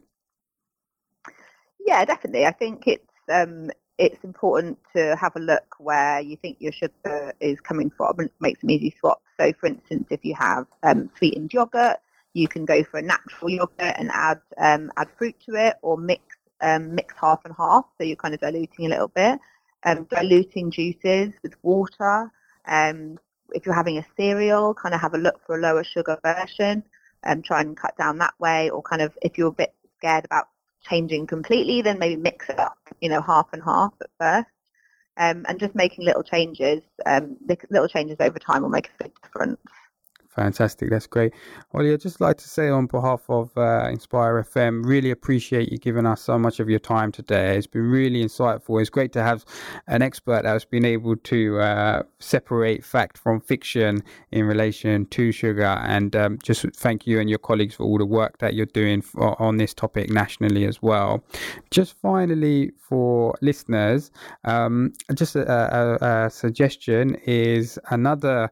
Yeah, definitely. I think it's um, it's important to have a look where you think your sugar is coming from and make some easy swaps. So, for instance, if you have um, sweetened yogurt, you can go for a natural yogurt and add um, add fruit to it, or mix um, mix half and half. So you're kind of diluting a little bit. Um, diluting juices with water. Um, if you're having a cereal, kind of have a look for a lower sugar version and try and cut down that way. Or kind of if you're a bit scared about changing completely, then maybe mix it up, you know, half and half at first. Um, and just making little changes, um, little changes over time will make a big difference. Fantastic, that's great. Well, I'd just like to say on behalf of uh, Inspire FM, really appreciate you giving us so much of your time today. It's been really insightful. It's great to have an expert that's been able to uh, separate fact from fiction in relation to sugar. And um, just thank you and your colleagues for all the work that you're doing for, on this topic nationally as well. Just finally, for listeners, um, just a, a, a suggestion is another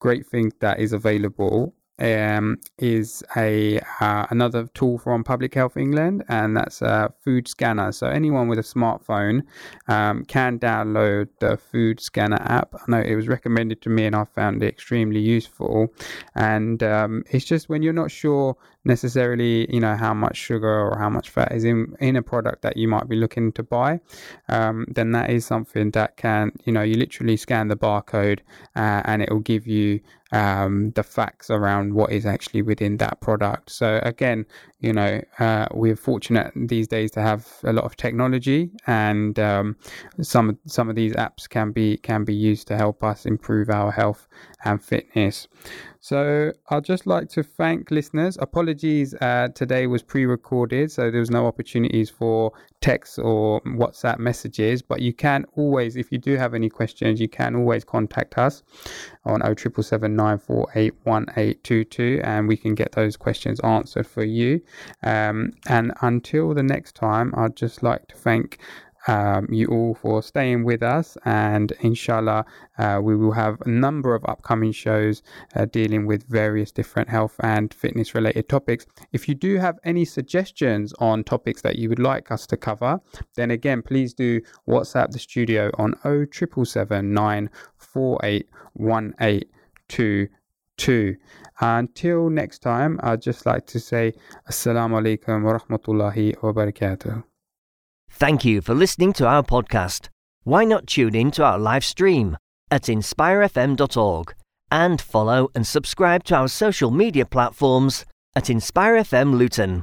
great thing that is available um, is a uh, another tool from Public Health England, and that's a food scanner. So anyone with a smartphone um, can download the food scanner app. I know it was recommended to me, and I found it extremely useful. And um, it's just when you're not sure necessarily, you know, how much sugar or how much fat is in in a product that you might be looking to buy, um, then that is something that can, you know, you literally scan the barcode uh, and it will give you um, the facts around what is actually within that product. So again, you know, uh, we're fortunate these days to have a lot of technology, and um, some some of these apps can be can be used to help us improve our health and fitness. So I'd just like to thank listeners. Apologies, uh, today was pre-recorded, so there was no opportunities for text or WhatsApp messages. But you can always, if you do have any questions, you can always contact us on 0777 and we can get those questions answered for you. Um, and until the next time, I'd just like to thank um, you all for staying with us. And inshallah, uh, we will have a number of upcoming shows uh, dealing with various different health and fitness related topics. If you do have any suggestions on topics that you would like us to cover, then again, please do WhatsApp the studio on 0779 481822. Until next time, I'd just like to say Assalamu alaikum wa rahmatullahi wa barakatuh. Thank you for listening to our podcast. Why not tune in to our live stream at inspirefm.org and follow and subscribe to our social media platforms at InspireFM Luton.